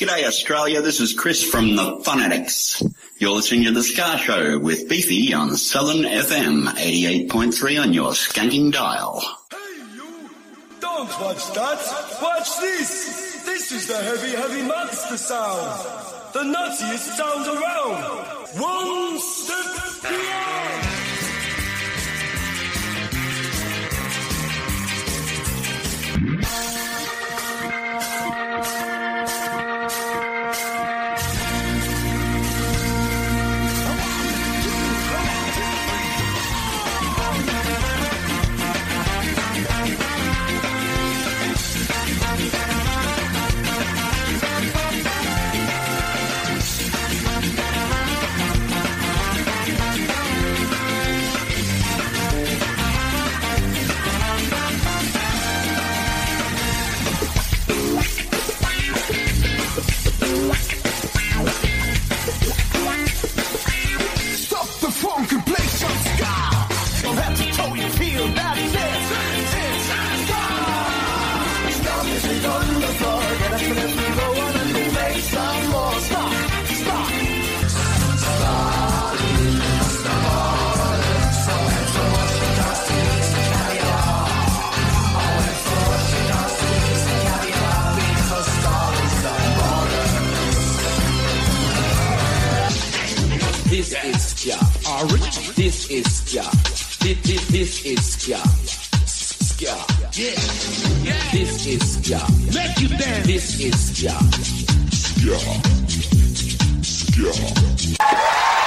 G'day Australia, this is Chris from the Phonetics. You're listening to The Ska Show with Beefy on Southern FM 88.3 on your skanking dial. Hey you! Don't watch that. Watch this. This is the heavy, heavy monster sound. The nuttiest sound around. One step beyond. Stop This is Ska. Orange. This is Ska. This, this, this is Ska. Ska. Yeah. This is Ska. Make you dance. This is Ska. Ska. Ska.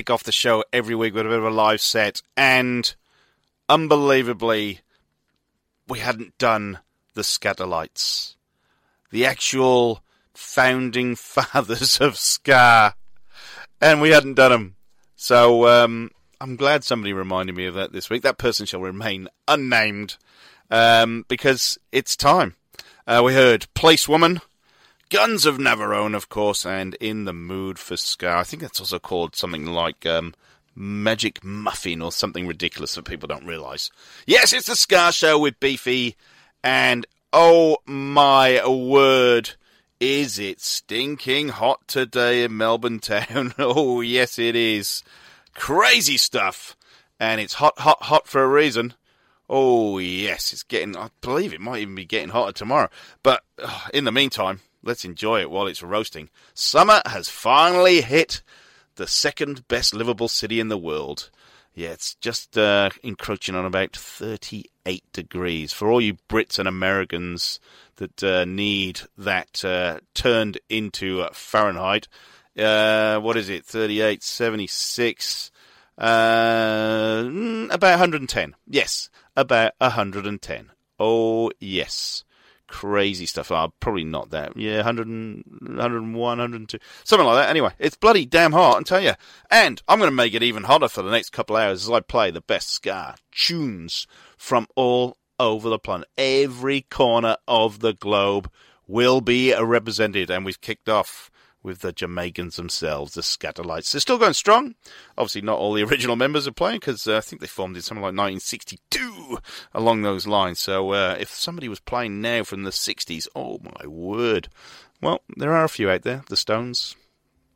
Kick off the show every week with a bit of a live set, and unbelievably, we hadn't done the Skatalites, the actual founding fathers of ska, and we hadn't done them. So um, I'm glad somebody reminded me of that this week. That person shall remain unnamed um, because it's time. Uh, we heard Place Woman. Guns of Navarone, of course, and In the Mood for Ska. I think that's also called something like um, Magic Muffin or something ridiculous that people don't realise. Yes, it's the Ska Show with Beefy, and oh my word, is it stinking hot today in Melbourne town? oh, yes, it is. Crazy stuff. And it's hot, hot, hot for a reason. Oh, yes, it's getting, I believe it might even be getting hotter tomorrow. But uh, in the meantime, let's enjoy it while it's roasting. Summer has finally hit the second best livable city in the world. Yeah, it's just uh, encroaching on about 38 degrees. For all you Brits and Americans that uh, need that uh, turned into uh, Fahrenheit, uh, what is it? 38, 76, uh, mm, about 110. Yes, about 110. Oh, yes crazy stuff. Oh, probably not that. Yeah, 100 and, 101, 102. Something like that. Anyway, it's bloody damn hot, I tell you. And I'm going to make it even hotter for the next couple of hours as I play the best ska tunes from all over the planet. Every corner of the globe will be represented. And we've kicked off with the Jamaicans themselves, the Skatalites. They're still going strong. Obviously, not all the original members are playing because uh, I think they formed in something like 1962 along those lines. So uh, if somebody was playing now from the 60s, oh my word. Well, there are a few out there. The Stones,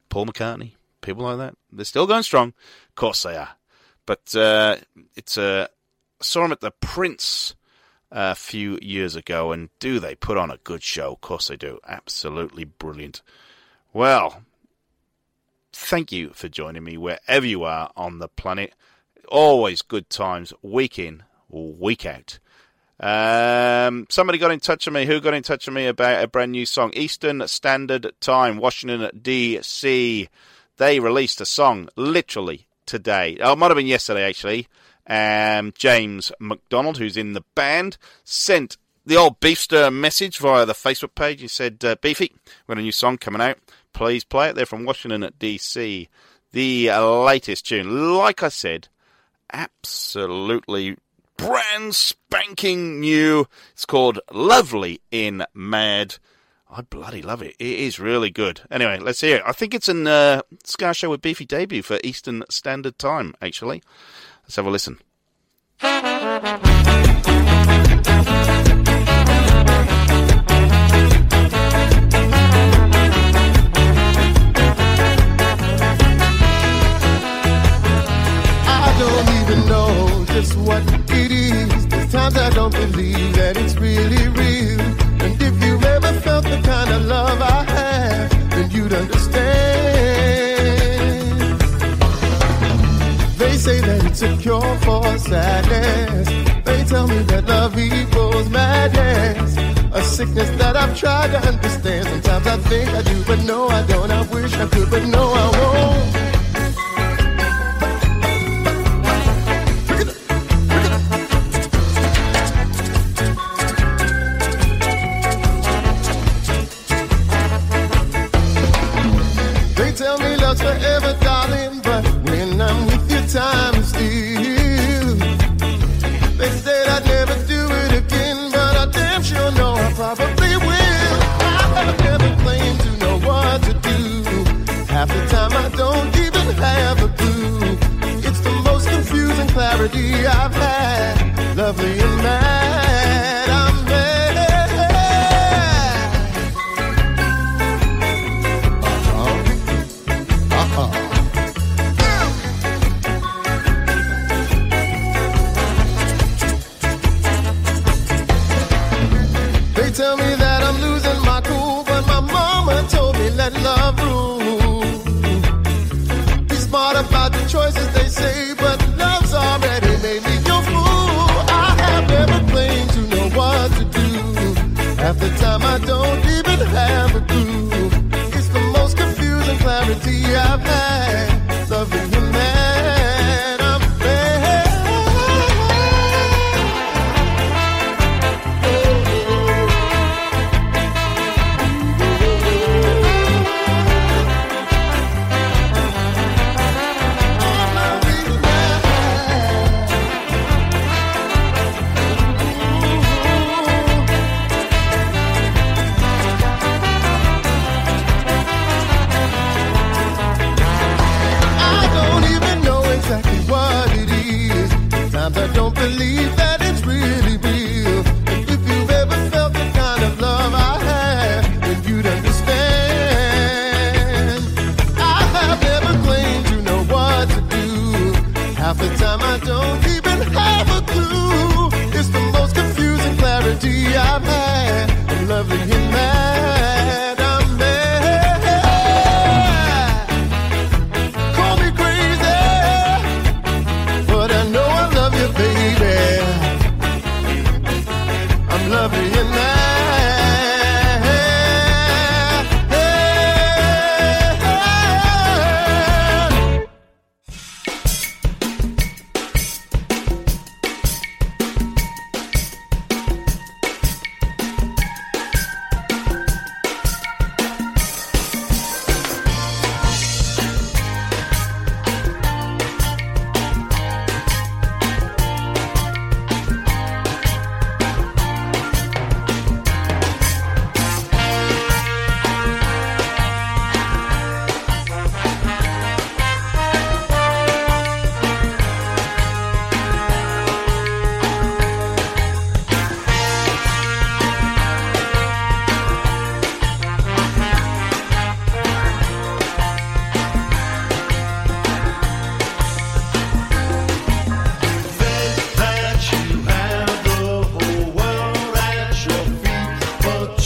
Paul McCartney, people like that. They're still going strong. Of course they are. But uh, it's uh, I saw them at the Prince a few years ago, and do they put on a good show? Of course they do. Absolutely brilliant. Well, thank you for joining me wherever you are on the planet. Always good times, week in, week out. Um, somebody got in touch with me. Who got in touch with me about a brand new song? Eastern Standard Time, Washington, D.C. They released a song literally today. Oh, it might have been yesterday, actually. Um, James McDonald, who's in the band, sent the old Beefster message via the Facebook page. He said, uh, Beefy, we've got a new song coming out. Please play it. They're from Washington at DC. The uh, latest tune, like I said, absolutely brand spanking new. It's called Lovely in Mad. I bloody love it. It is really good. Anyway, let's hear it. I think it's an uh, Ska Show with Beefy debut for Eastern Standard Time, actually. Let's have a listen. Just what it is. There's times I don't believe that it's really real. And if you ever felt the kind of love I have, then you'd understand. They say that it's a cure for sadness. They tell me that love equals madness. A sickness that I've tried to understand. Sometimes I think I do, but no, I don't. I wish I could, but no, I won't.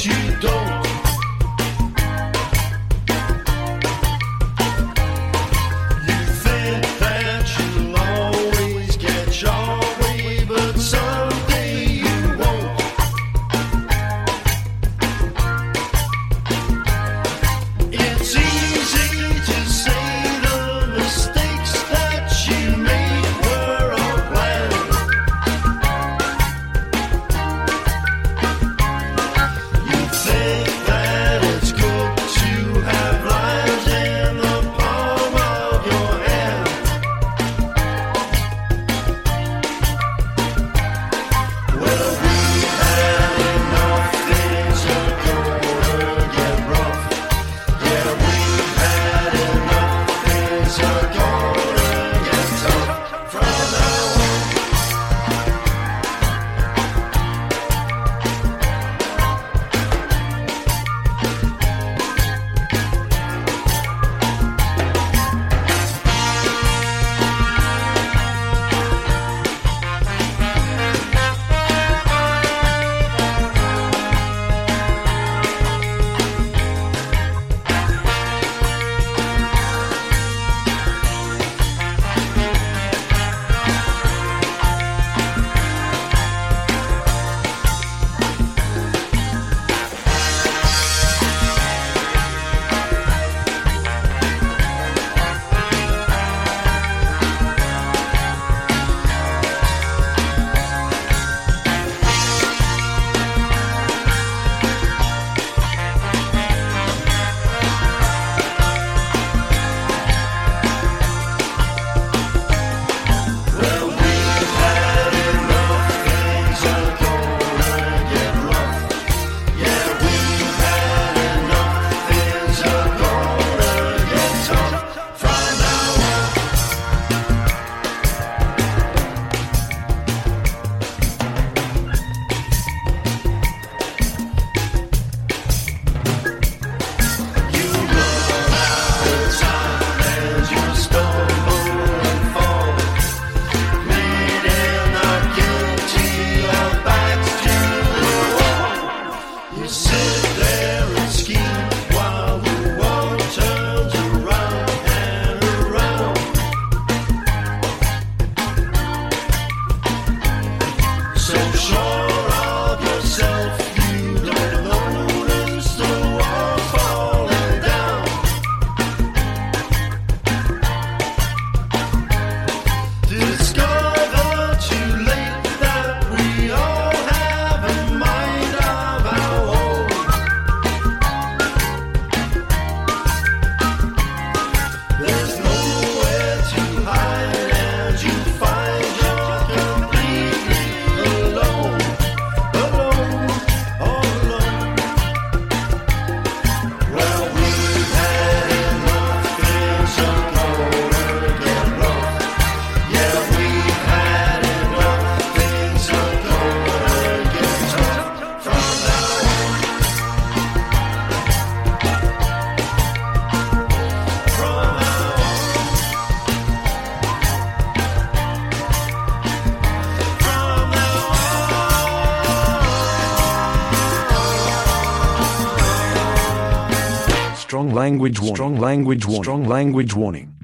you don't. language warning. Strong language warning. Strong language warning.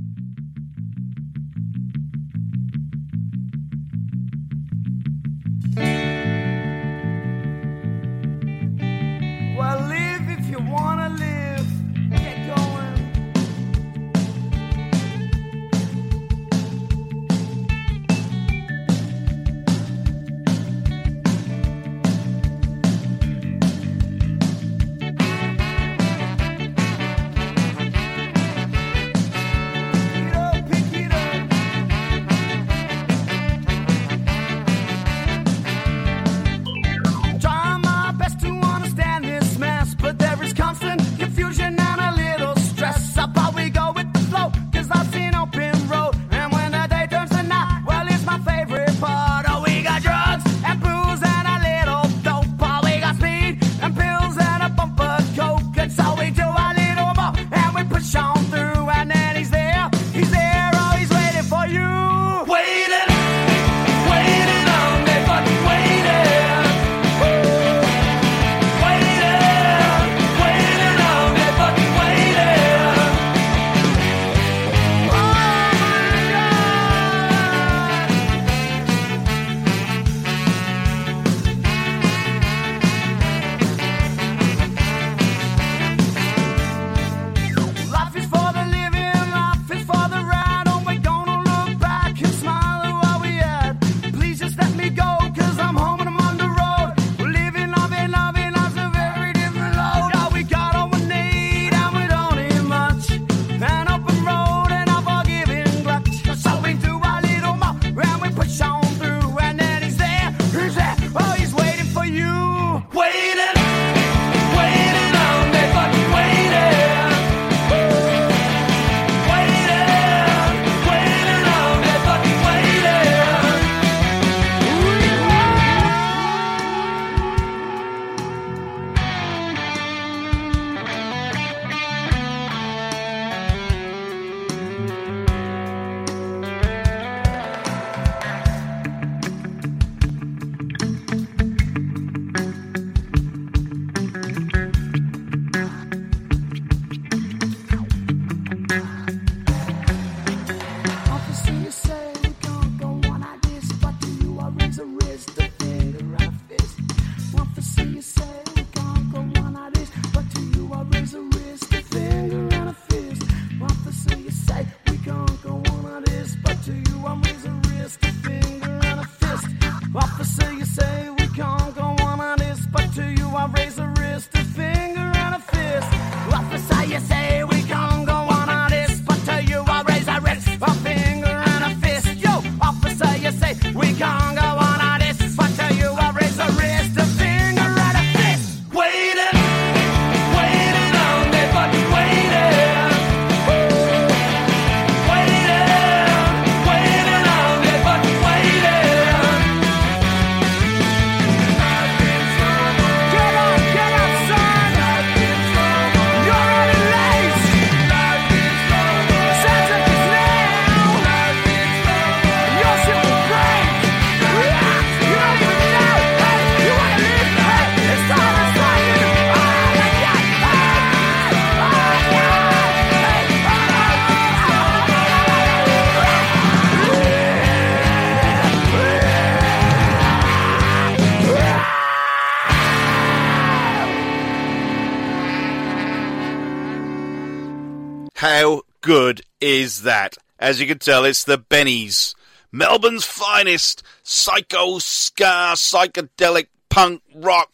is that? As you can tell, it's the Bennies. Melbourne's finest psycho ska psychedelic punk rock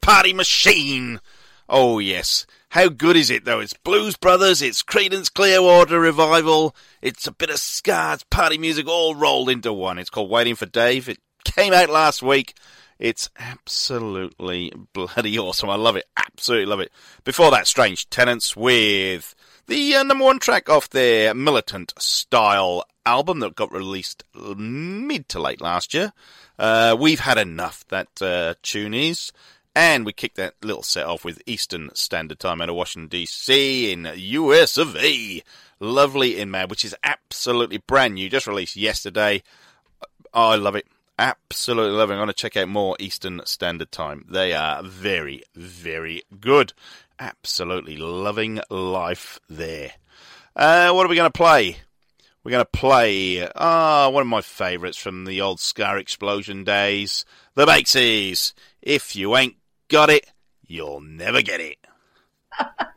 party machine. Oh yes. How good is it though? It's Blues Brothers, it's Creedence Clearwater Revival, it's a bit of ska, party music all rolled into one. It's called Waiting for Dave. It came out last week. It's absolutely bloody awesome. I love it. Absolutely love it. Before that, Strange Tenants with the uh, number one track off their Militant Style album that got released mid to late last year. Uh, we've had enough, that uh, tune is. And we kicked that little set off with Eastern Standard Time out of Washington, D.C. in US of A. Lovely in Mad, which is absolutely brand new, just released yesterday. I love it. Absolutely loving. I'm going to check out more Eastern Standard Time. They are very, very good. Absolutely loving life there. Uh, what are we going to play? We're going to play ah one of my favourites from the old Ska Explosion days, The Bakesys. If you ain't got it, you'll never get it.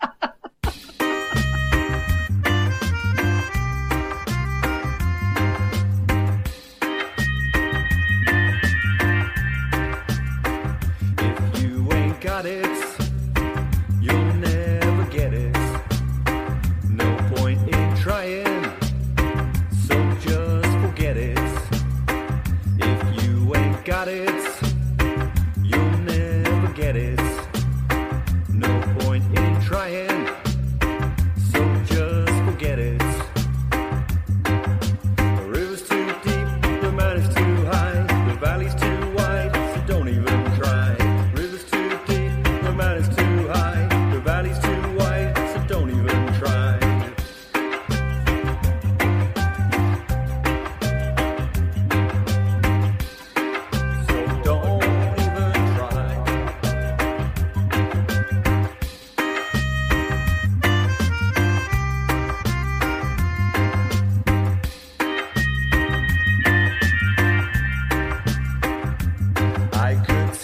got it.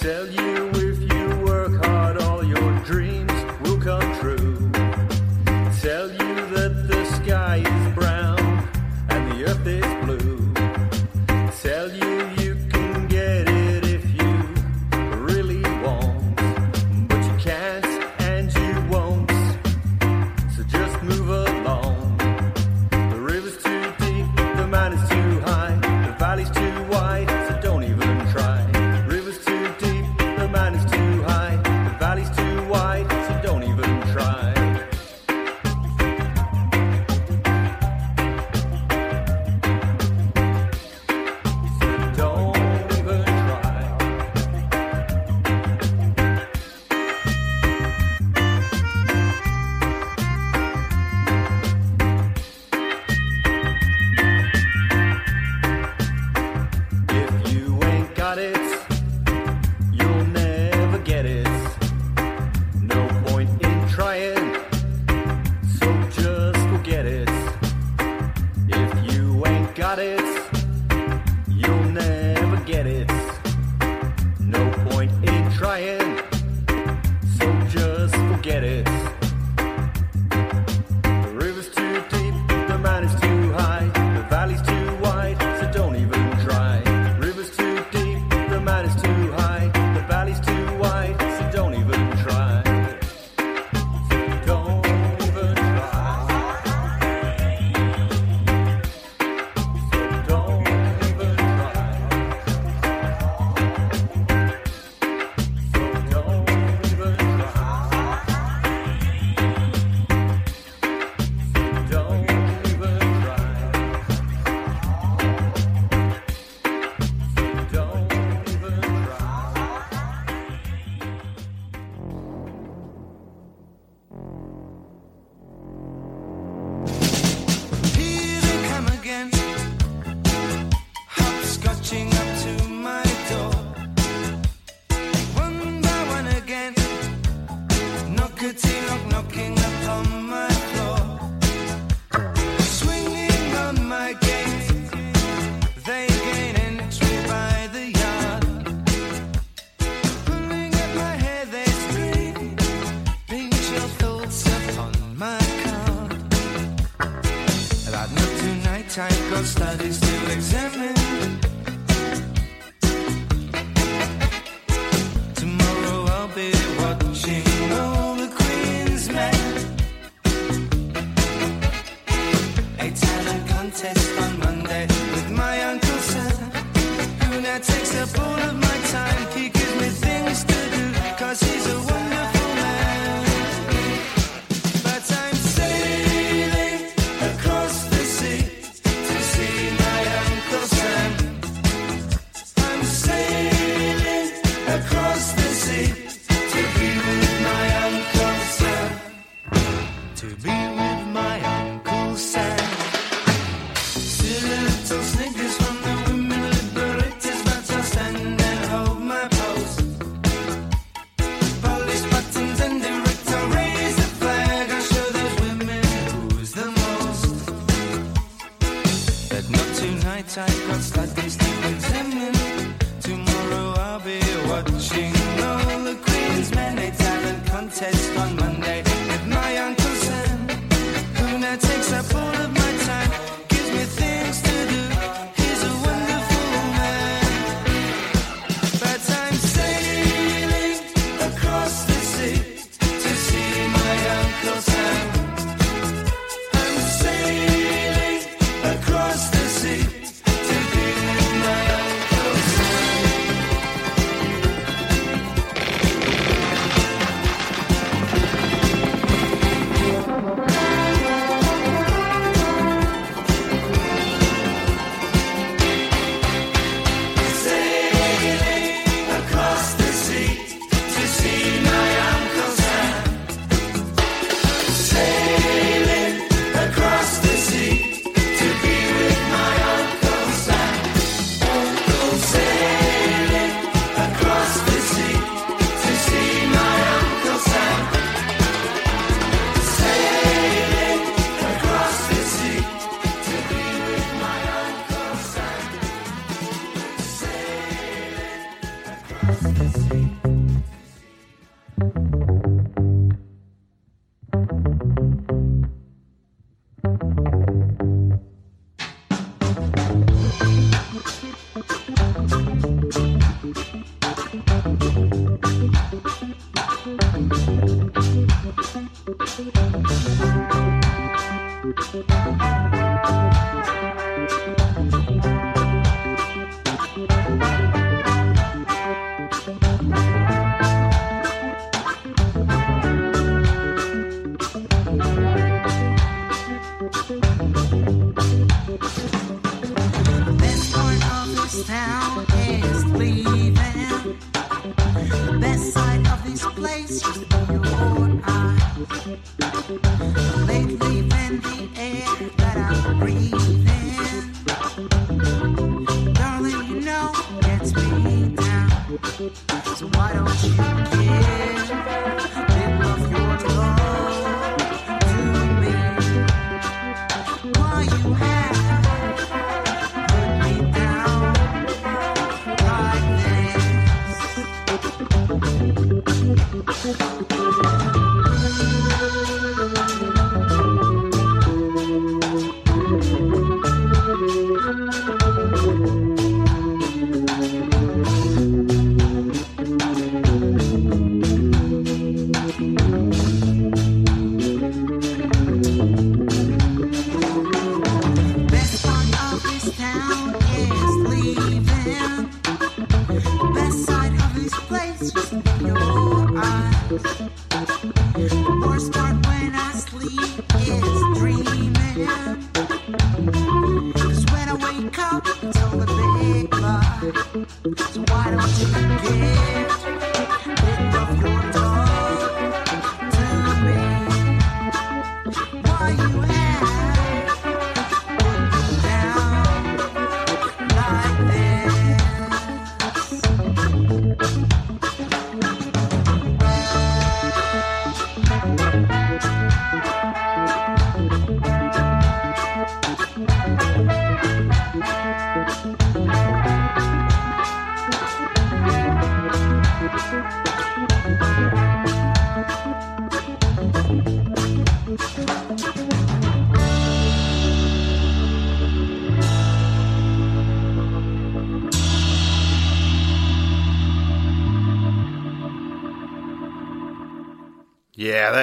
tell you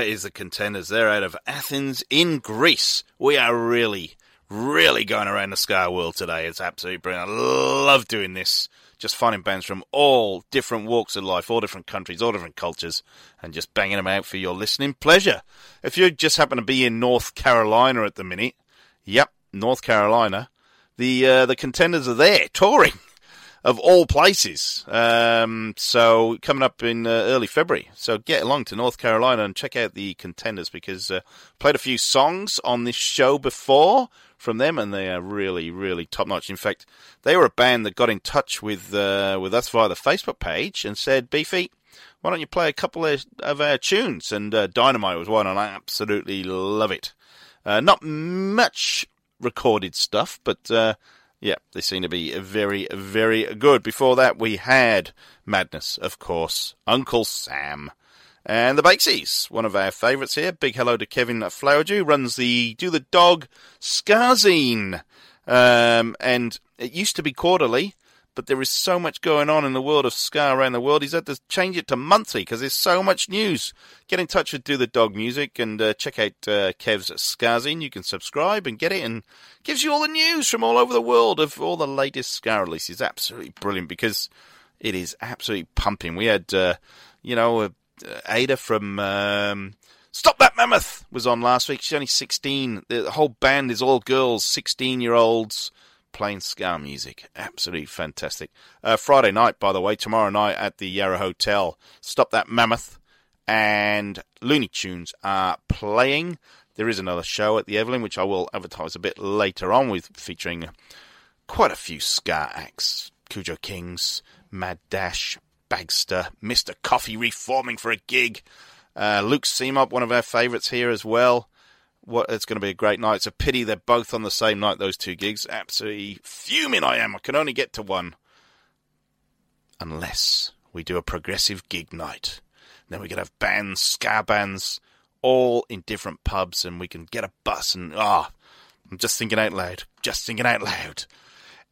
is the contenders. They're out of Athens in Greece. We are really, really going around the ska world today. It's absolutely brilliant. I love doing this. Just finding bands from all different walks of life, all different countries, all different cultures, and just banging them out for your listening pleasure. If you just happen to be in North Carolina at the minute, yep, North Carolina, the uh, the contenders are there touring of all places. Um, so coming up in uh, early February. So get along to North Carolina and check out the contenders because uh, played a few songs on this show before from them, and they are really, really top notch. In fact, they were a band that got in touch with uh, with us via the Facebook page and said, "Beefy." Why don't you play a couple of, of our tunes? And uh, Dynamite was one, and I absolutely love it. Uh, not much recorded stuff, but uh, Yeah, they seem to be very, very good. Before that, we had Madness, of course, Uncle Sam. And the Bakesys, one of our favourites here. Big hello to Kevin Flowerdew, runs the Do the Dog Skazine. Um, and it used to be quarterly, but there is so much going on in the world of ska around the world. He's had to change it to monthly because there's so much news. Get in touch with Do the Dog Music and uh, check out uh, Kev's Skazine. You can subscribe and get it, and gives you all the news from all over the world of all the latest ska releases. Absolutely brilliant because it is absolutely pumping. We had, uh, you know, uh, Ada from. Um, Stop That Mammoth was on last week. She's only 16. The whole band is all girls, 16 year olds playing ska music. Absolutely fantastic. Uh, Friday night, by the way, tomorrow night at the Yarra Hotel. Stop That Mammoth and Looney Tunes are playing. There is another show at the Evelyn, which I will advertise a bit later on, with featuring quite a few ska acts: Cujo Kings, Mad Dash, Bagster, Mister Coffee reforming for a gig. Uh, Luke Seamup, one of our favourites here as well. What it's going to be a great night. It's a pity they're both on the same night. Those two gigs. Absolutely fuming. I am. I can only get to one, unless we do a progressive gig night. Then we could have bands, ska bands, all in different pubs, and we can get a bus. And ah, I'm just thinking out loud. Just thinking out loud.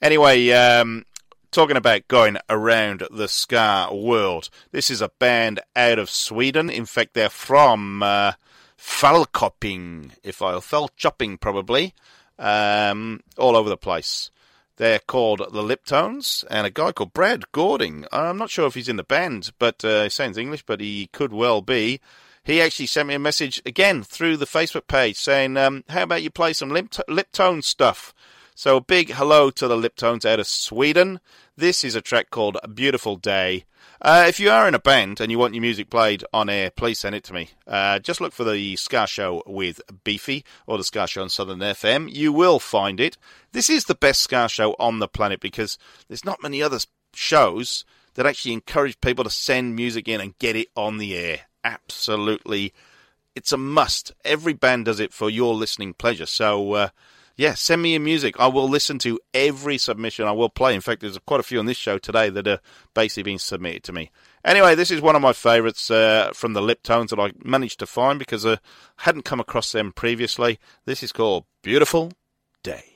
Anyway, um, talking about going around the ska world. This is a band out of Sweden. In fact, they're from uh, if I fell chopping probably, um, all over the place. They're called the Liptones, and a guy called Brad Gording. I'm not sure if he's in the band, but uh, he sounds English, but he could well be. He actually sent me a message again through the Facebook page saying, um, "How about you play some Lip- Liptone stuff?" So a big hello to the Liptones out of Sweden. This is a track called Beautiful Day. Uh, if you are in a band and you want your music played on air, please send it to me. Uh, just look for the Ska Show with Beefy or the Ska Show on Southern FM. You will find it. This is the best Ska Show on the planet because there's not many other shows that actually encourage people to send music in and get it on the air. Absolutely. It's a must. Every band does it for your listening pleasure. So, uh, yeah, send me your music. I will listen to every submission. I will play. In fact, there's quite a few on this show today that are basically being submitted to me. Anyway, this is one of my favourites uh, from the Liptones that I managed to find because I hadn't come across them previously. This is called Beautiful Day.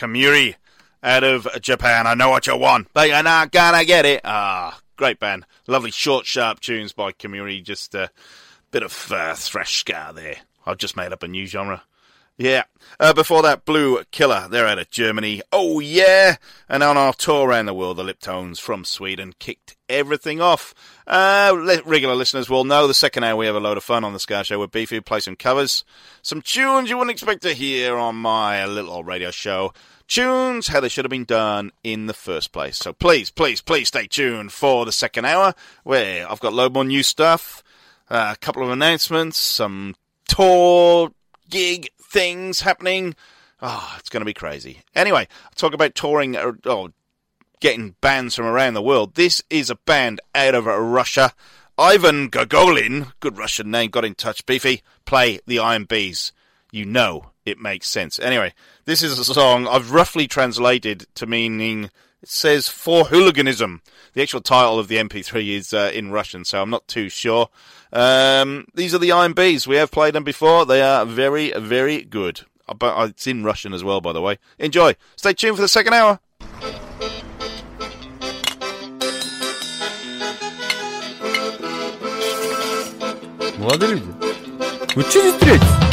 Kemuri out of Japan. I know what you want, but you're not gonna get it. Ah, great band. Lovely short, sharp tunes by Kemuri. Just a bit of uh, thrash ska there. I've just made up a new genre. Yeah. Uh, before that, Blue Killer. They're out of Germany. Oh, yeah. And on our tour around the world, the Liptones from Sweden kicked everything off. Uh, regular listeners will know the second hour we have a load of fun on the Ska Show with Beefy. Play some covers, some tunes you wouldn't expect to hear on my little old radio show. Tunes how they should have been done in the first place. So please, please, please stay tuned for the second hour where I've got a load more new stuff, uh, a couple of announcements, some tour gig things happening. Oh, it's going to be crazy. Anyway, I'll talk about touring or, or getting bands from around the world. This is a band out of Russia. Ivan Gogolin, good Russian name, got in touch. Beefy, play the Iron Bees. You know it makes sense. Anyway, this is a song I've roughly translated to meaning it says for hooliganism. The actual title of the MP3 is uh, in Russian, so I'm not too sure. Um, these are the Iron Bees. We have played them before. They are very, very good. Uh, But uh, it's in Russian as well, by the way. Enjoy. Stay tuned for the second hour. Молодые люди, вы что не встретитесь?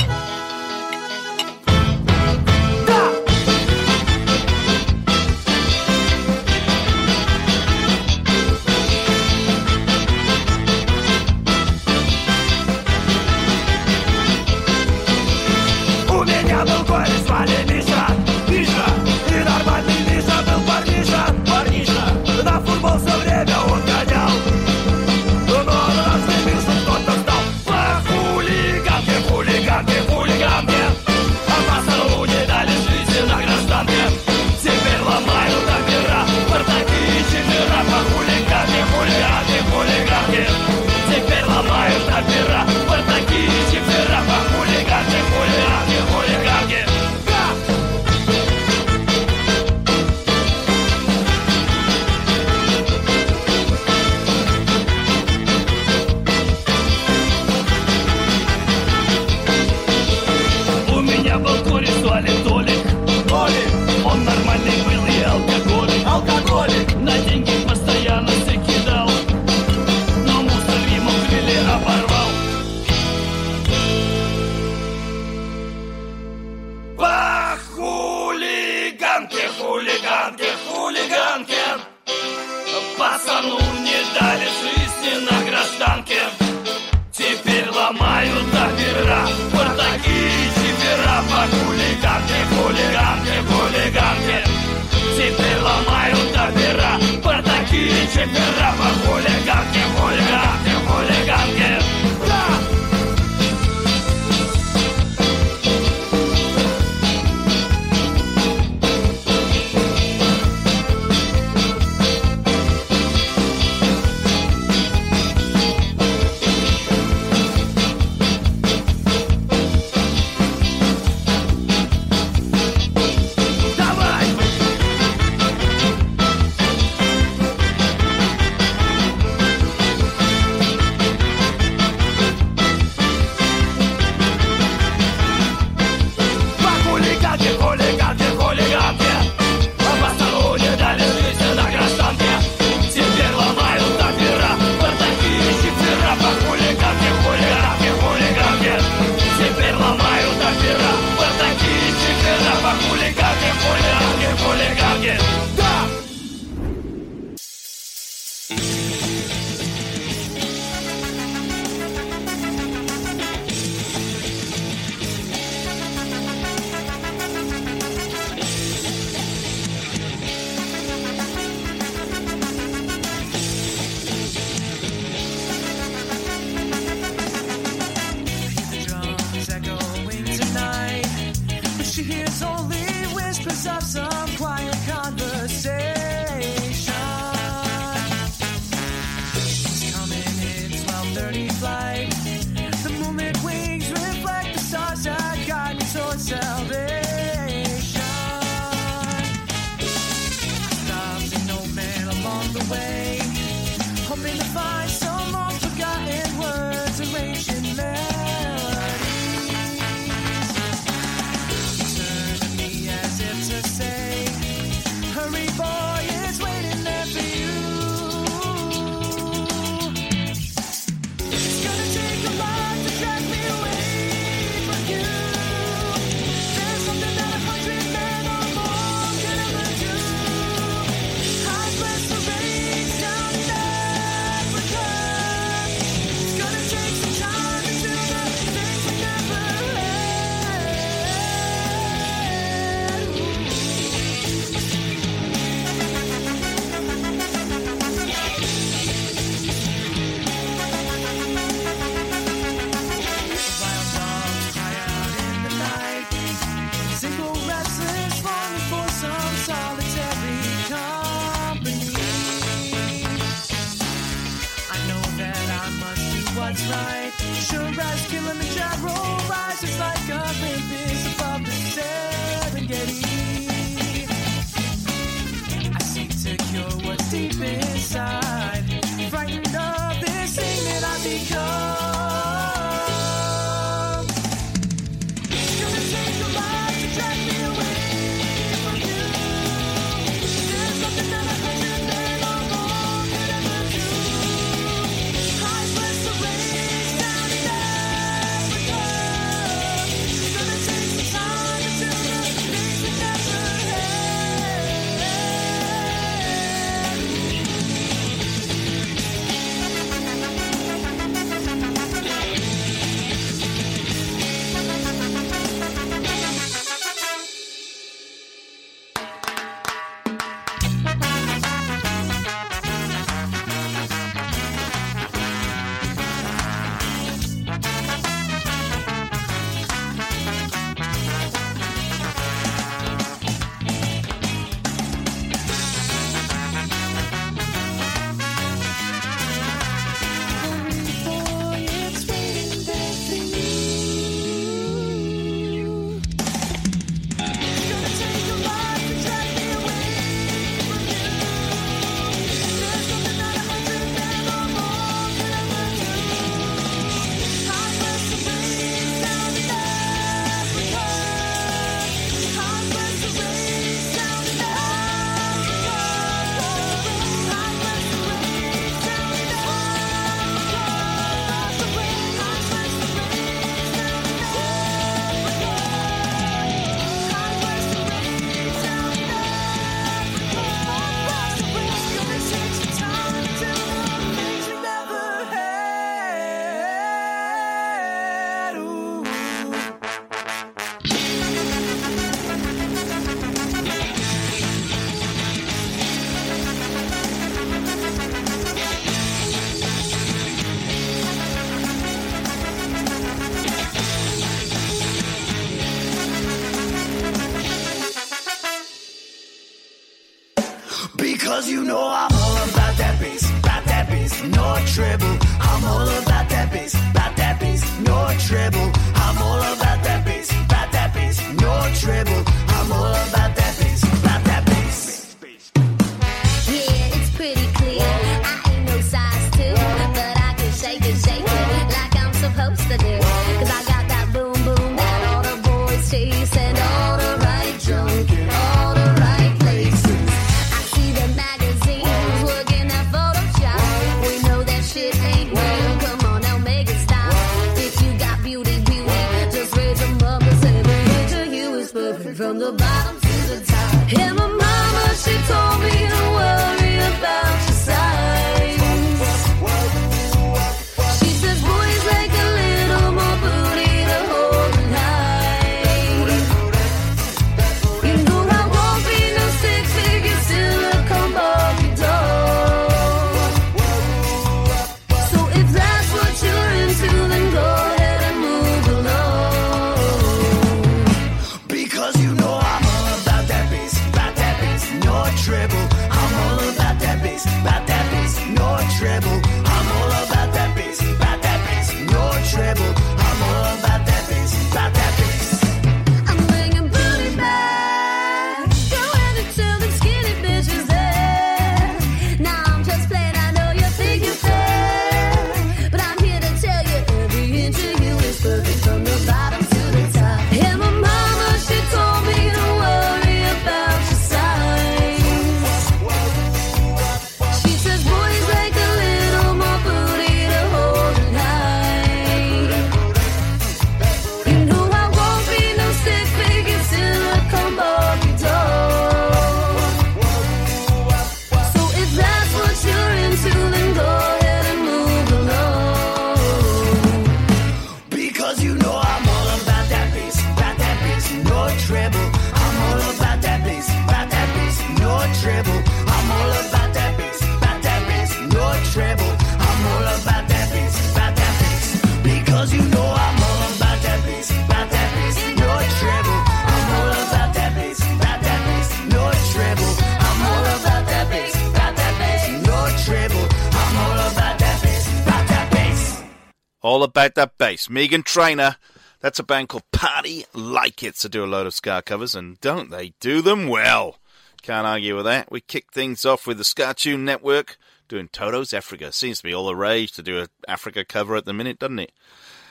Meghan Trainor. That's a band called Party Like It to do a load of Ska covers, and don't they do them well? Can't argue with that. We kick things off with the Skatune Network doing Toto's Africa. Seems to be all the rage to do an Africa cover at the minute, doesn't it?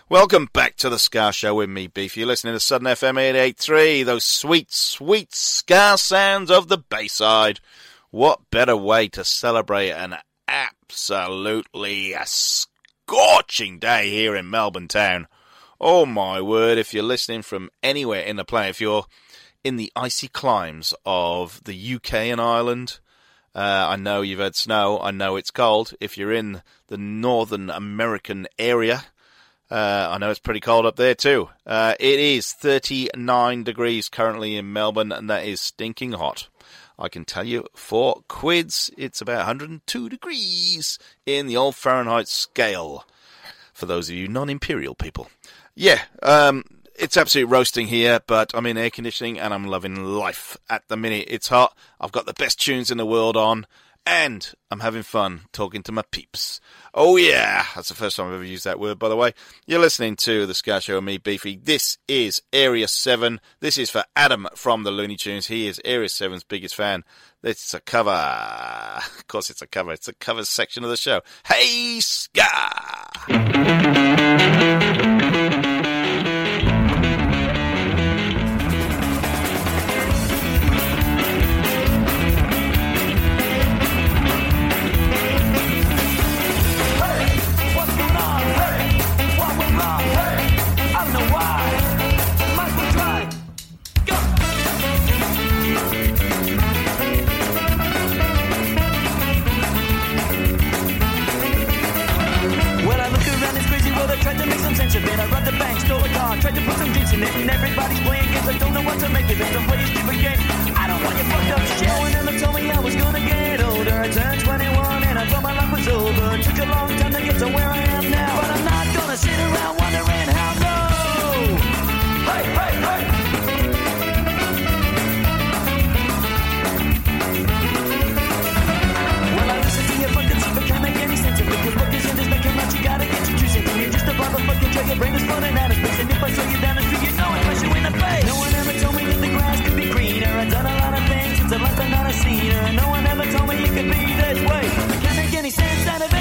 Welcome back to the Ska Show with me, Beef. You're listening to Southern FM 883, those sweet, sweet Ska sounds of the Bayside. What better way to celebrate an absolutely scorching day here in Melbourne town? Oh my word, if you're listening from anywhere in the planet, if you're in the icy climes of the UK and Ireland, uh, I know you've had snow, I know it's cold. If you're in the Northern American area, uh, I know it's pretty cold up there too. Uh, it is 39 degrees currently in Melbourne, and that is stinking hot. I can tell you for quids, it's about 102 degrees in the old Fahrenheit scale. For those of you non-imperial people, yeah, um, it's absolutely roasting here, but I'm in air conditioning and I'm loving life at the minute. It's hot. I've got the best tunes in the world on, and I'm having fun talking to my peeps. Oh yeah, that's the first time I've ever used that word, by the way. You're listening to the Ska Show with me, Beefy. This is Area 7. This is for Adam from the Looney Tunes. He is Area 7's biggest fan. It's a cover. Of course it's a cover. It's a cover section of the show. Hey, Ska! It. Don't play a stupid game. I don't want your fucked up shit. No one ever told me I was gonna get older. I turned 21 and I thought my life was over. Took a long time to get to where I am now, but I'm not gonna sit around wondering how. No. Hey, hey, hey. I listen to your fucking it can't make any sense it. Is you gotta get your You're just a your brain is running out of any sense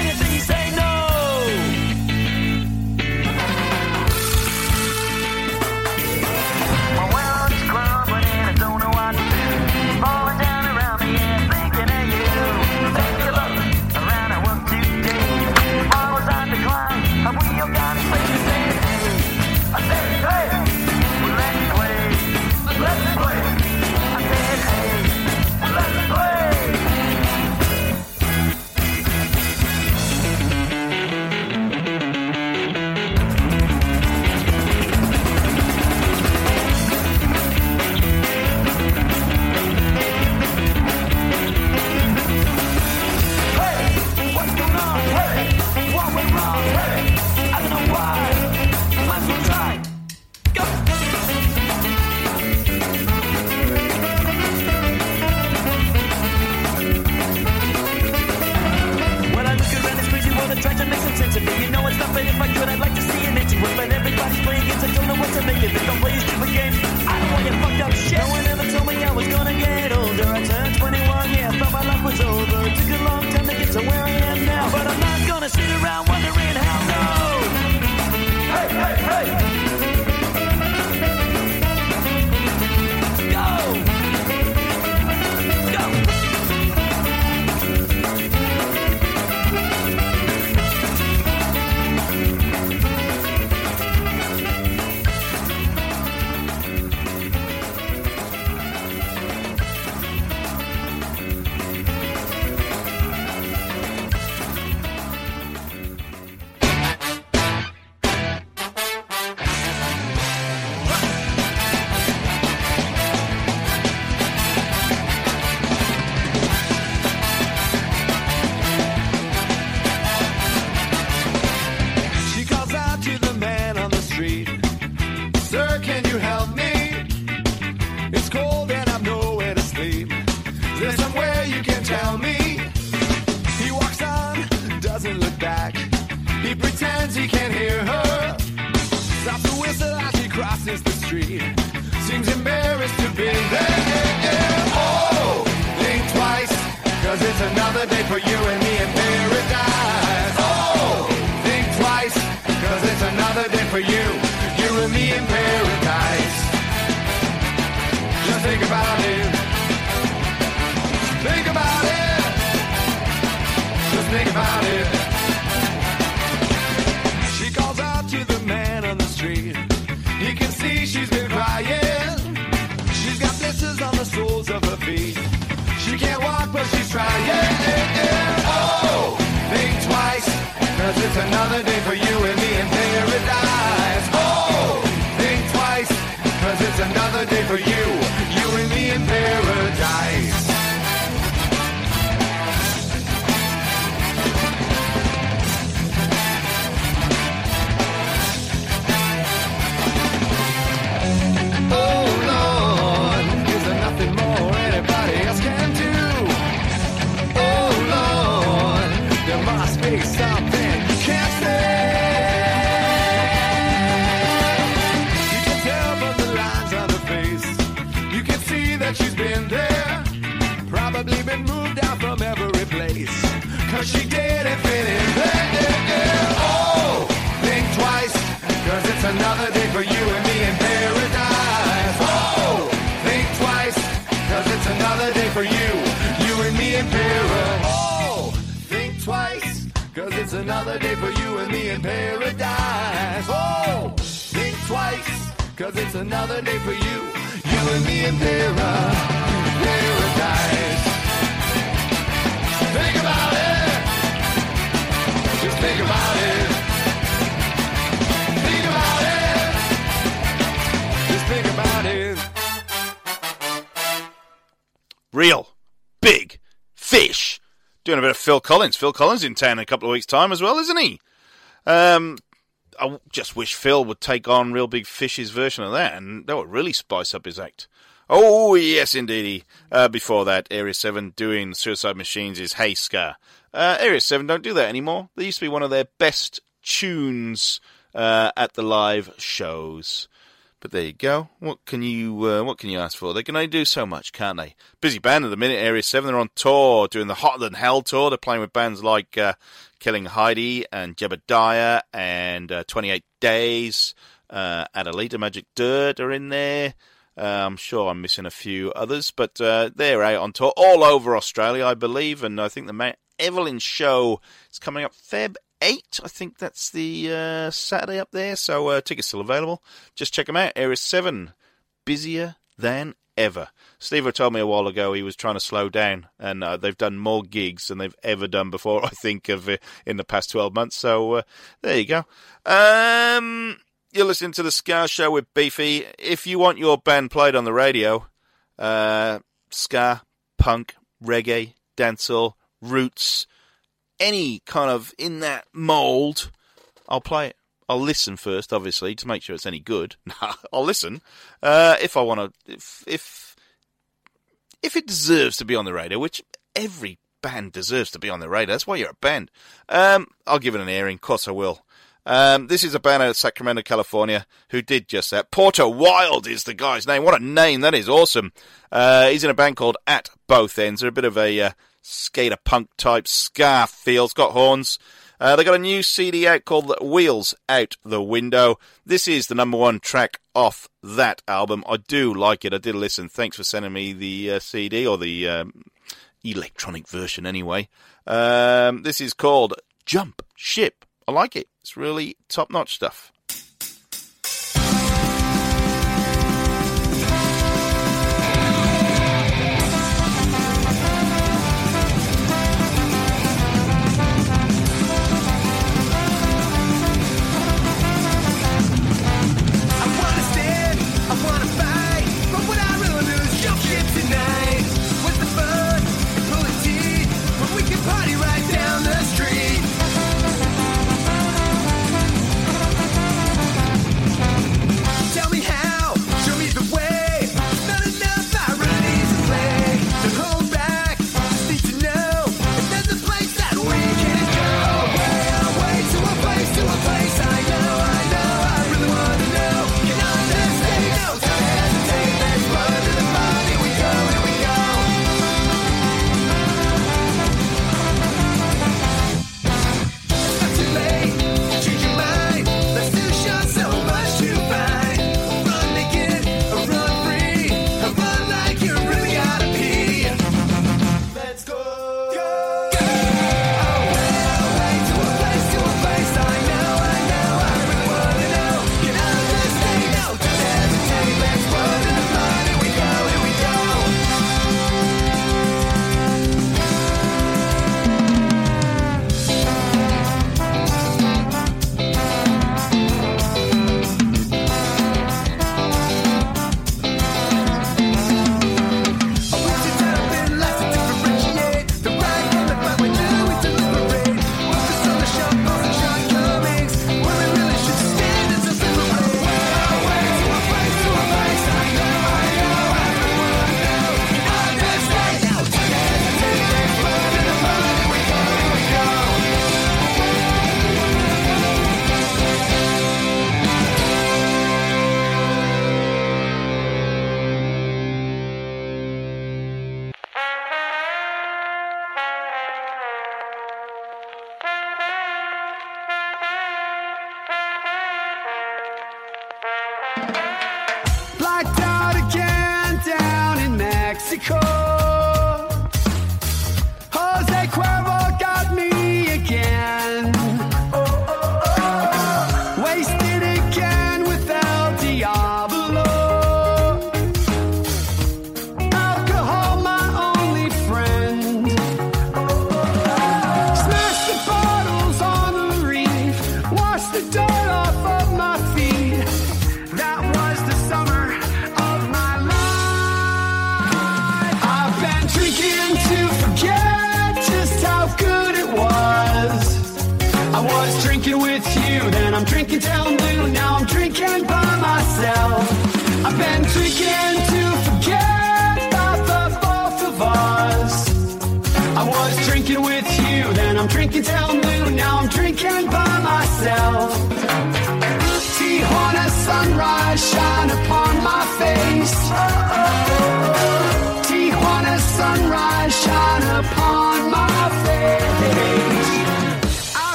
Collins. Phil Collins in town in a couple of weeks' time as well, isn't he? Um, I just wish Phil would take on Reel Big Fish's version of that, and that would really spice up his act. Oh, yes, indeedy. Uh, before that, Area 7 doing Suicide Machines is Hey Ska. Uh, Area 7 don't do that anymore. They used to be one of their best tunes uh, at the live shows. But there you go. What can you uh, what can you ask for? They can only do so much, can't they? Busy band at the minute. Area Seven. They're on tour, doing the Hotter Than Hell tour. They're playing with bands like uh, Killing Heidi and Jebediah and uh, Twenty Eight Days. Uh, Adalita Magic Dirt are in there. Uh, I'm sure I'm missing a few others, but uh, they're out on tour all over Australia, I believe. And I think the Mount Evelyn show is coming up Feb 8. I think that's the uh, Saturday up there. So uh, tickets still available. Just check them out. Area 7, busier than ever. Steve told me a while ago he was trying to slow down, and uh, they've done more gigs than they've ever done before, I think, of uh, in the past 12 months. So uh, there you go. Um, you're listening to the Ska Show with Beefy. If you want your band played on the radio, uh, ska, punk, reggae, dancehall, roots, any kind of in that mould, I'll play it. I'll listen first, obviously, to make sure it's any good. I'll listen uh, if I want to. If if if it deserves to be on the radio, which every band deserves to be on the radio. That's why you're a band. Um, I'll give it an airing. Of course, I will. Um, this is a band out of Sacramento, California, who did just that. Porter Wild is the guy's name. What a name! That is awesome. Uh, he's in a band called At Both Ends. They're a bit of a uh, skater punk type ska feels. Got horns. Uh, they got a new CD out called Wheels Out the Window. This is the number one track off that album. I do like it. I did listen. Thanks for sending me the uh, CD or the um, electronic version, anyway. Um, this is called Jump Ship. I like it. It's really top notch stuff.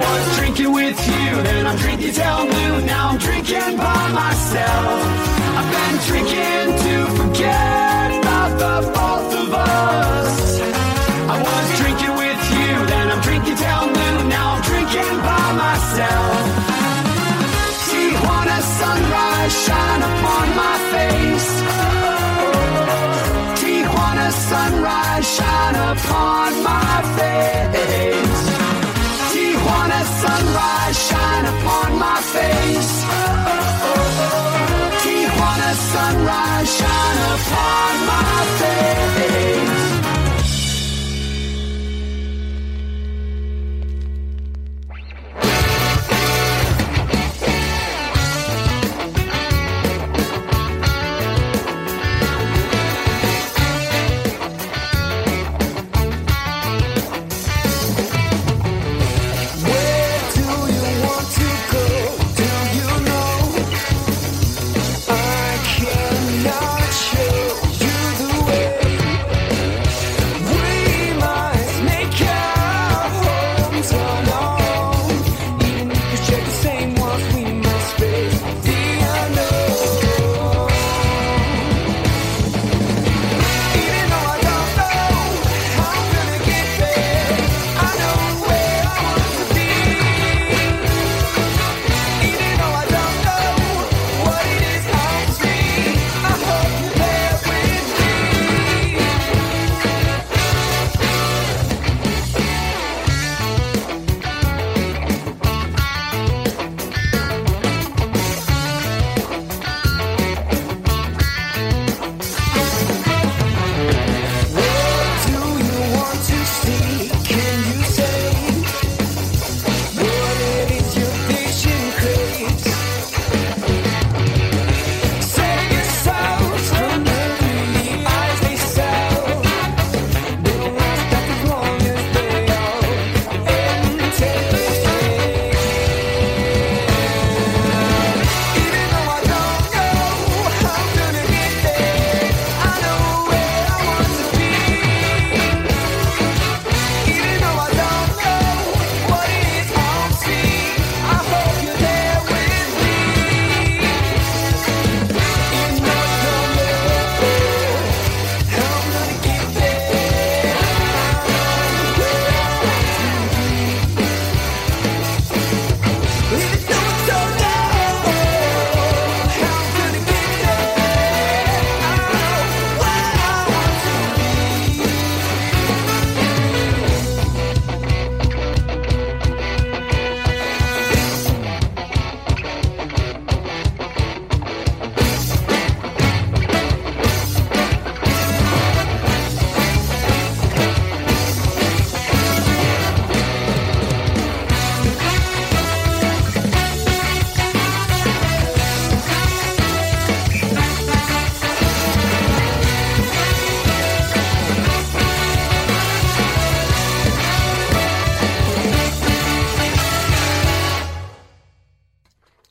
was drinking with you, then I'm drinking till noon. Now I'm drinking by myself. I've been drinking to forget about the both of us. I was drinking with you, then I'm drinking till noon. Now I'm drinking by myself.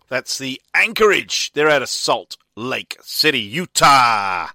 That's the Anchorage. They're out of Salt Lake City, Utah.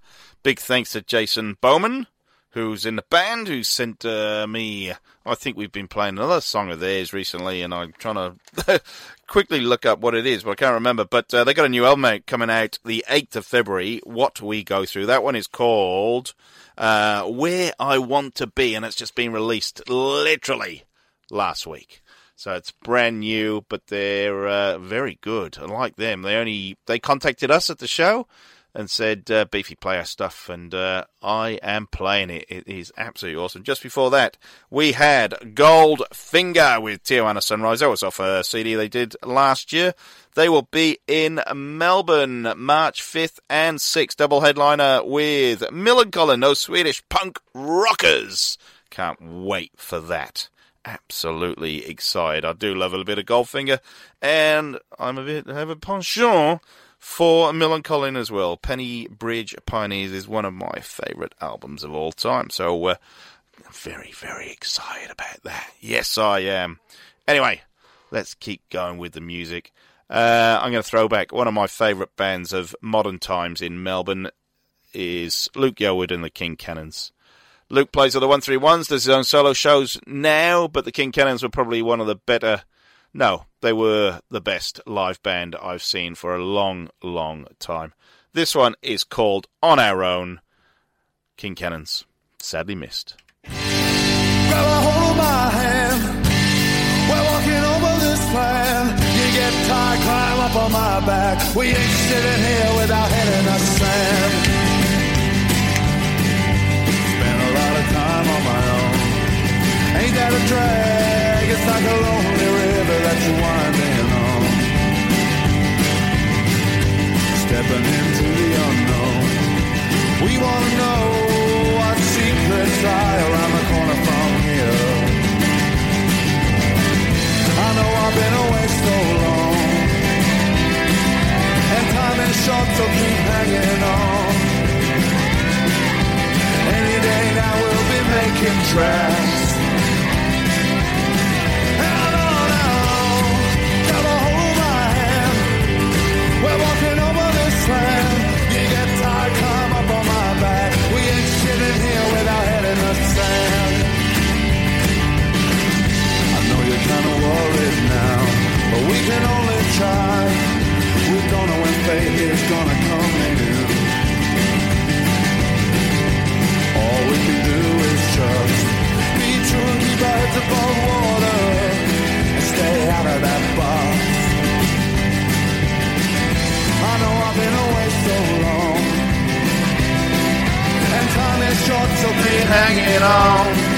Big thanks to Jason Bowman, who's in the band, who sent uh, me. I think we've been playing another song of theirs recently, and I'm trying to quickly look up what it is, but I can't remember. But uh, they got a new album out, coming out the 8th of February. What we go through. That one is called uh, "Where I Want to Be," and it's just been released literally last week. So it's brand new, but they're uh, very good. I like them. They only they contacted us at the show and said, uh, "Beefy, play our stuff," and uh, I am playing it. It is absolutely awesome. Just before that, we had Gold Finger with Tijuana Sunrise. That was off a CD they did last year. They will be in Melbourne March 5th and 6th. Double headliner with Millencolin, those Swedish punk rockers. Can't wait for that absolutely excited. I do love a little bit of Goldfinger, and I'm a bit have a penchant for Millencolin as well. Pennybridge Pioneers is one of my favourite albums of all time, so uh, I'm very very excited about that. Yes, I am. Anyway, let's keep going with the music. Uh, I'm going to throw back one of my favourite bands of modern times in Melbourne is Luke Yeoward and the King Cannons. Luke plays with the 131s, does his own solo shows now, but the King Cannons were probably one of the better. No, they were the best live band I've seen for a long, long time. This one is called On Our Own. King Cannons, sadly missed. Grab a hold of my hand. We're walking over this plan. You get tired, climb up on my back. We ain't sitting here with our head in the sand. Drag? It's like a lonely river that you're winding on. Stepping into the unknown. We wanna know what secrets lie around the corner from here. I know I've been away so long, and time is short, so keep hanging on. Any day now we'll be making tracks. In the sand. I know you're kinda worried now, but we can only try. We're gonna win, fate is gonna come in. All we can do is just be true and keep our heads above water short, so keep hanging on.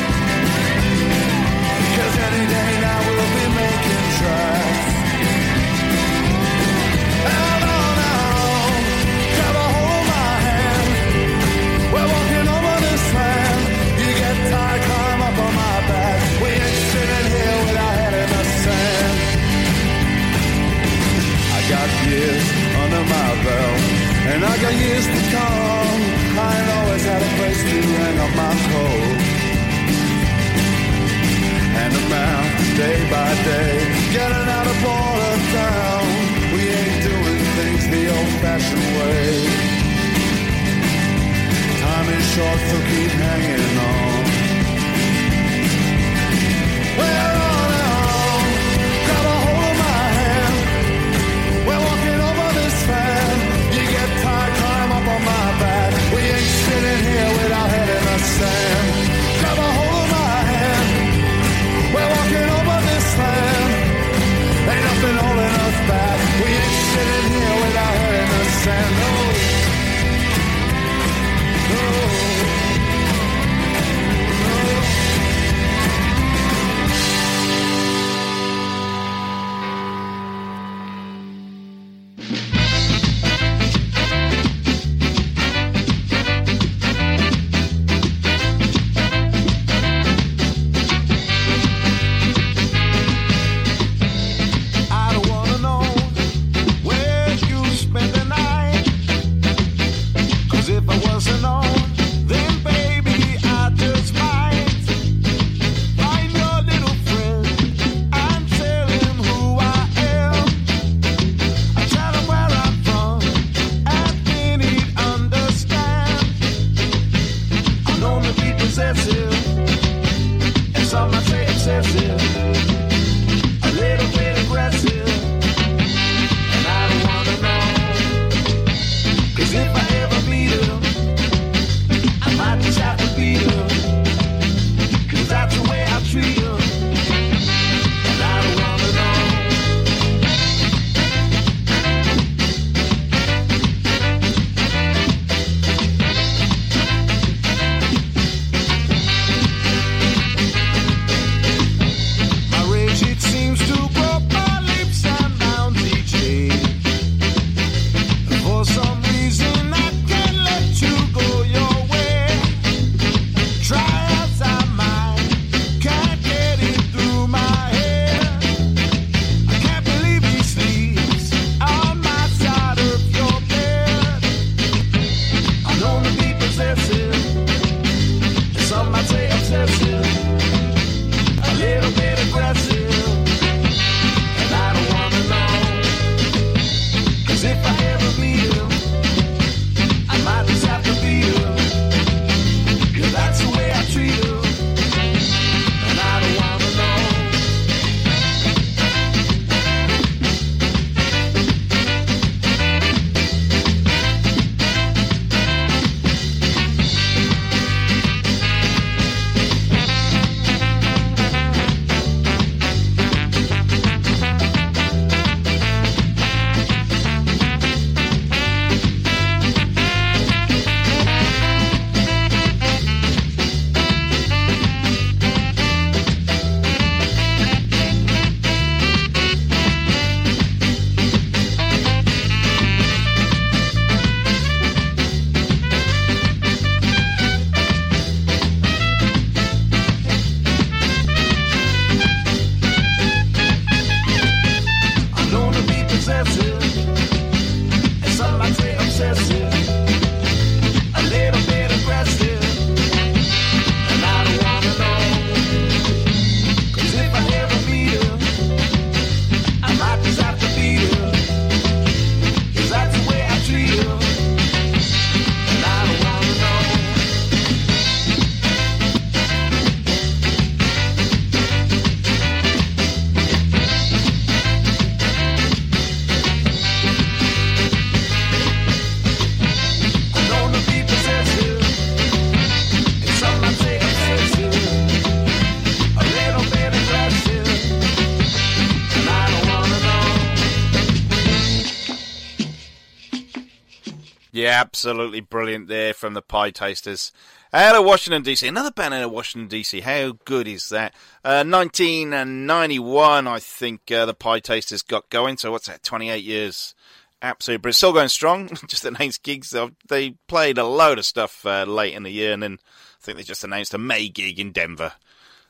Absolutely brilliant there from the Pietasters. Out of Washington DC, another band out of Washington DC. How good is that? Uh, 1991, I think uh, the Pietasters got going. So what's that? 28 years. Absolutely, but it's still going strong. just announced gigs. They played a load of stuff uh, late in the year, and then I think they just announced a May gig in Denver.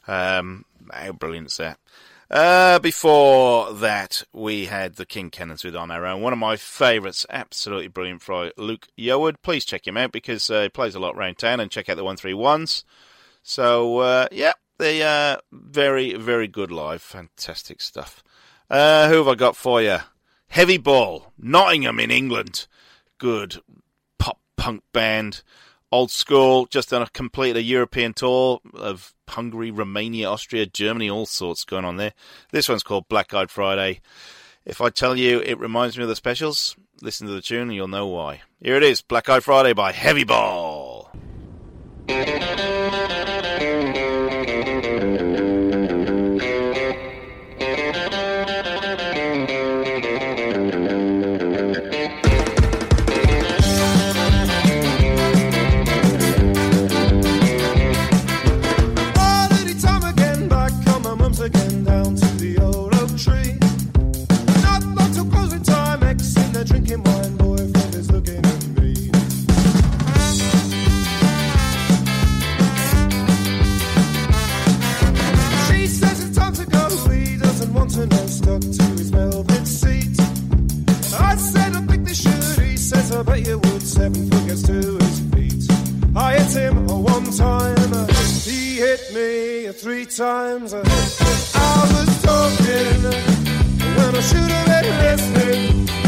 Um, how brilliant is that? Uh, before that, we had the King Cannons with On Our Own. One of my favourites, absolutely brilliant fry, Luke Yeoward. Please check him out because uh, he plays a lot around town and check out the 131s. So, uh, yeah, they are very, very good live. Fantastic stuff. Uh, who have I got for you? Heavyball, Nottingham in England. Good pop punk band. Old school, just done a complete a European tour of Hungary, Romania, Austria, Germany, all sorts going on there. This one's called Black Eyed Friday. If I tell you it reminds me of the specials, listen to the tune and you'll know why. Here it is, Black Eyed Friday by Heavyball. Time, he hit me three times. I was talking when I should have been listening.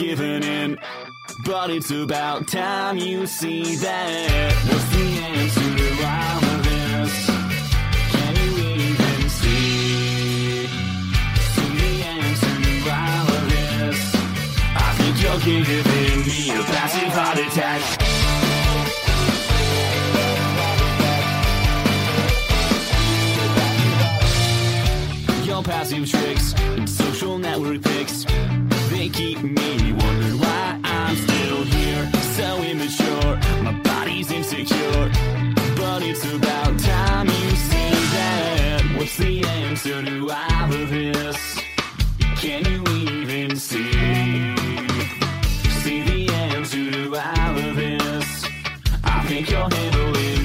You're giving in, but it's about time you see that. Keep me wondering why I'm still here. So immature, my body's insecure. But it's about time you see that. What's the answer to all of this? Can you even see? See the answer to all of this? I think you're handling me.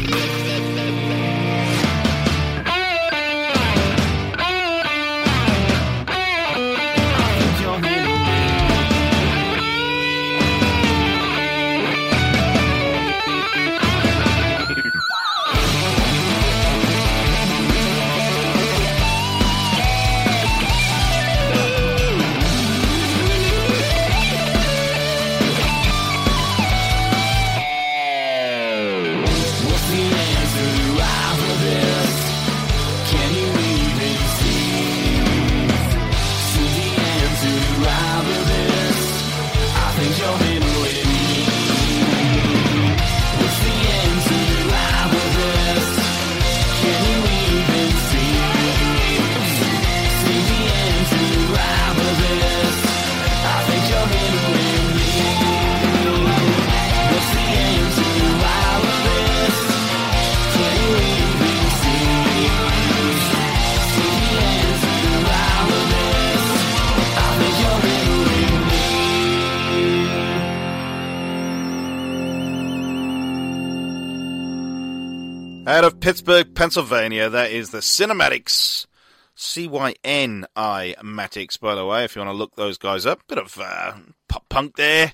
Out of Pittsburgh, Pennsylvania, that is the Cynimatics. C-Y-N-I Matics, by the way, if you want to look those guys up. Bit of uh, pop punk there.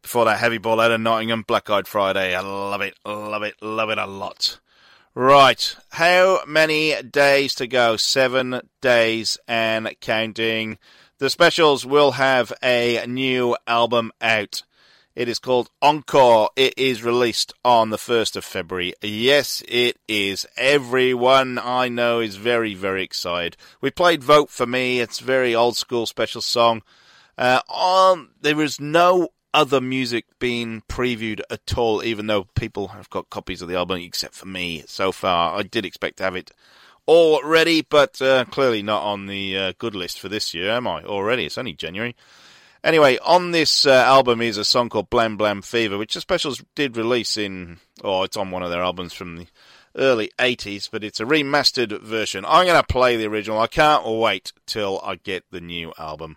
Before that Heavyball out of Nottingham, Black Eyed Friday. I love it, love it, love it a lot. Right, how many days to go? Seven days and counting. The specials will have a new album out. It is called Encore. It is released on the 1st of February. Yes, it is. Everyone I know is very, very excited. We played Vote for Me. It's a very old school special song. Uh, on, there is no other music being previewed at all, even though people have got copies of the album, except for me so far. I did expect to have it all ready, but uh, clearly not on the uh, good list for this year, am I? Already, it's only January. Anyway, on this uh, album is a song called Blam Blam Fever, which the Specials did release in, oh, it's on one of their albums from the early 80s, but it's a remastered version. I'm going to play the original. I can't wait till I get the new album.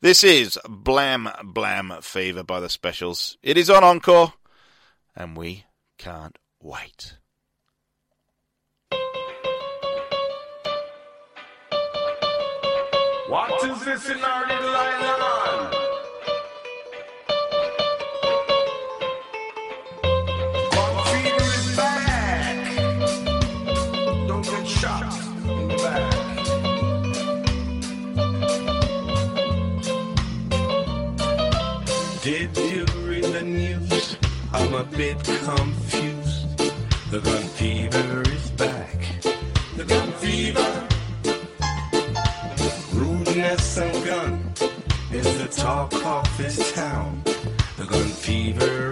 This is Blam Blam Fever by the Specials. It is on Encore, and we can't wait. What is this in our little island? Bit confused. The gun fever is back. The gun fever. Rudeness and gun is the talk of this town. The gun fever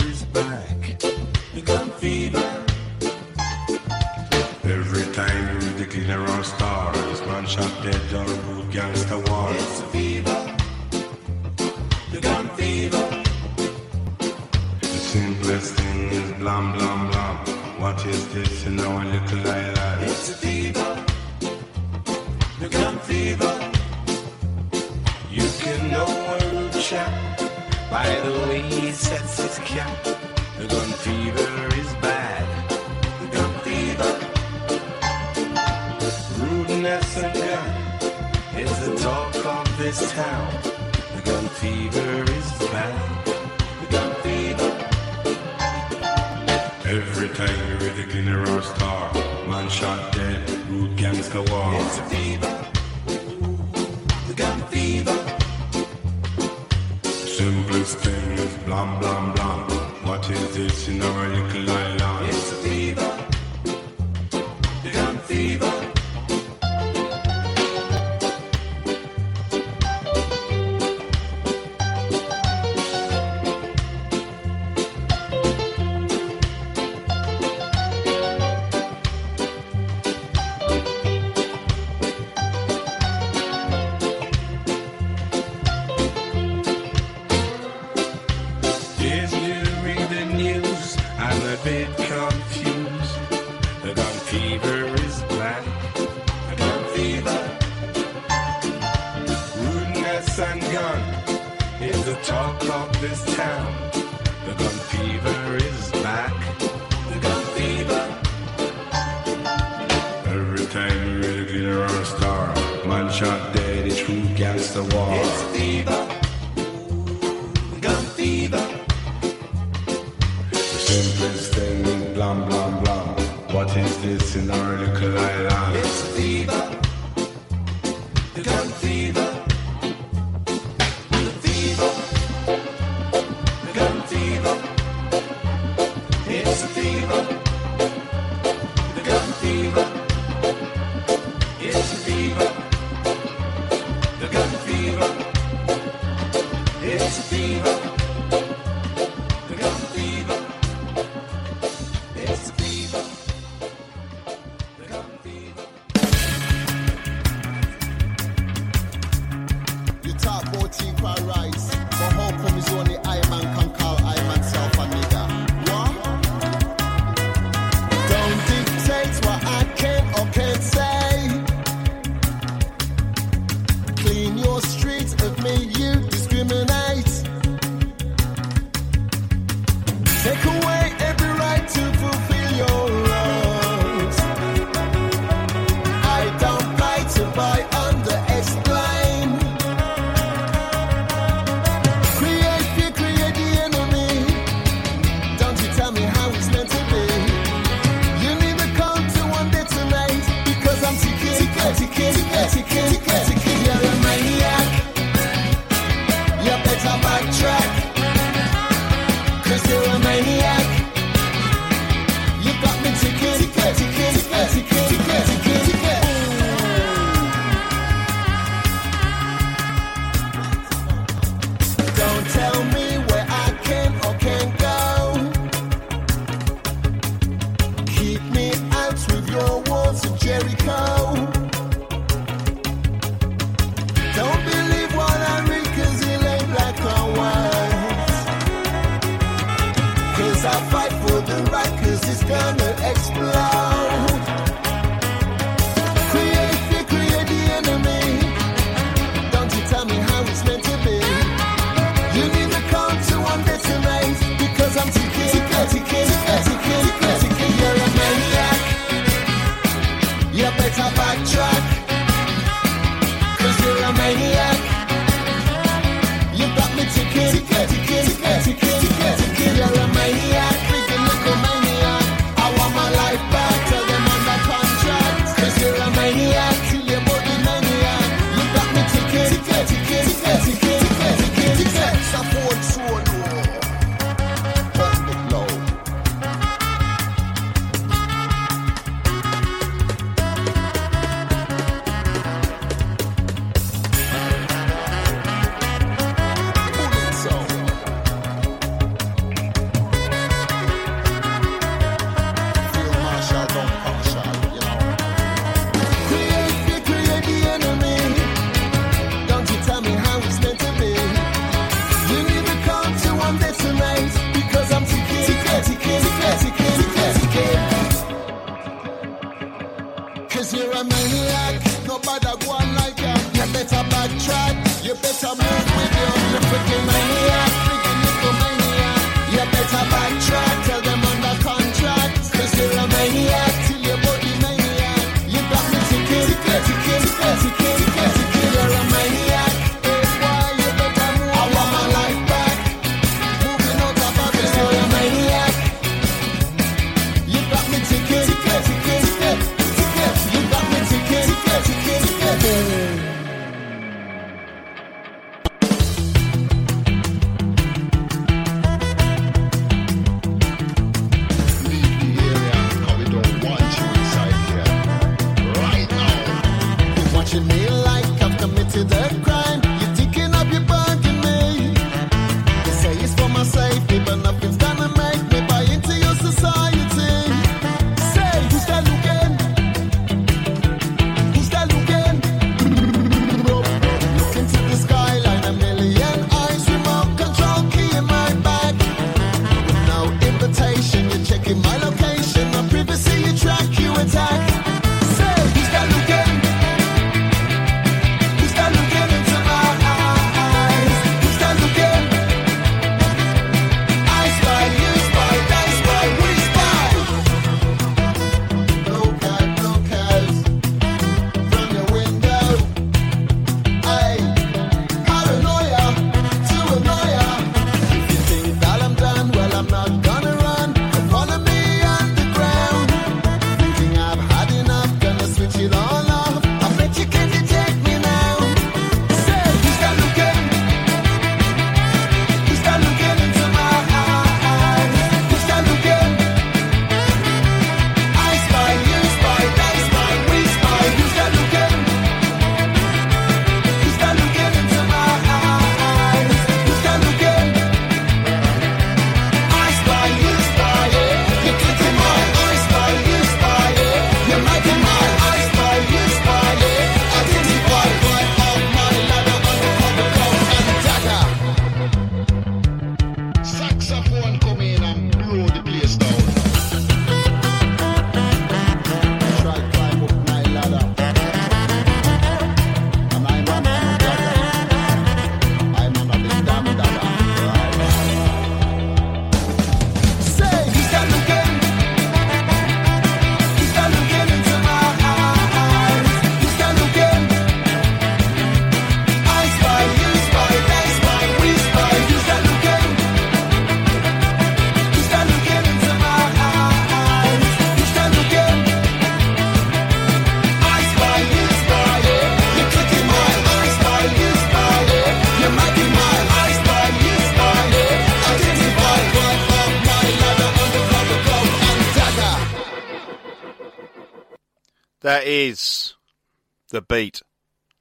the beat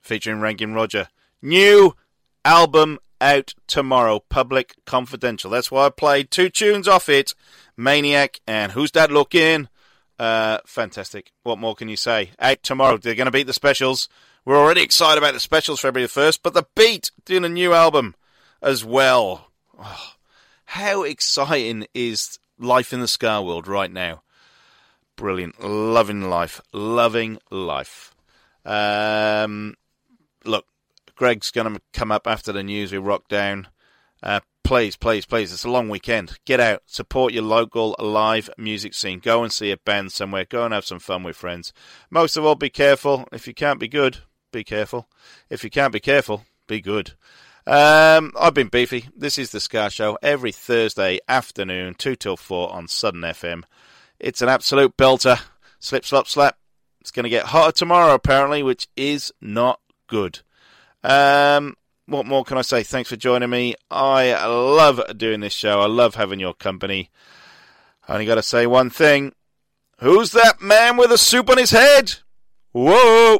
featuring Ranking Roger. New album out tomorrow, Public Confidential. That's why I played two tunes off it Maniac and Who's That Looking? Uh, fantastic. What more can you say? Out tomorrow. They're going to beat the specials. We're already excited about the specials February the 1st, but the beat doing a new album as well. Oh, how exciting is life in the Ska world right now? Brilliant. Loving life. Loving life. Um, look, Greg's going to come up after the news We Rock Down. Uh, please, please, please. It's a long weekend. Get out. Support your local live music scene. Go and see a band somewhere. Go and have some fun with friends. Most of all, be careful. If you can't be good, be careful. If you can't be careful, be good. Um, I've been Beefy. This is The Ska Show every Thursday afternoon, 2 till 4 on Southern FM. It's an absolute belter. Slip, slop, slap. It's going to get hotter tomorrow, apparently, which is not good. Um, what more can I say? Thanks for joining me. I love doing this show. I love having your company. I only got to say one thing. Who's that man with a soup on his head? Whoa!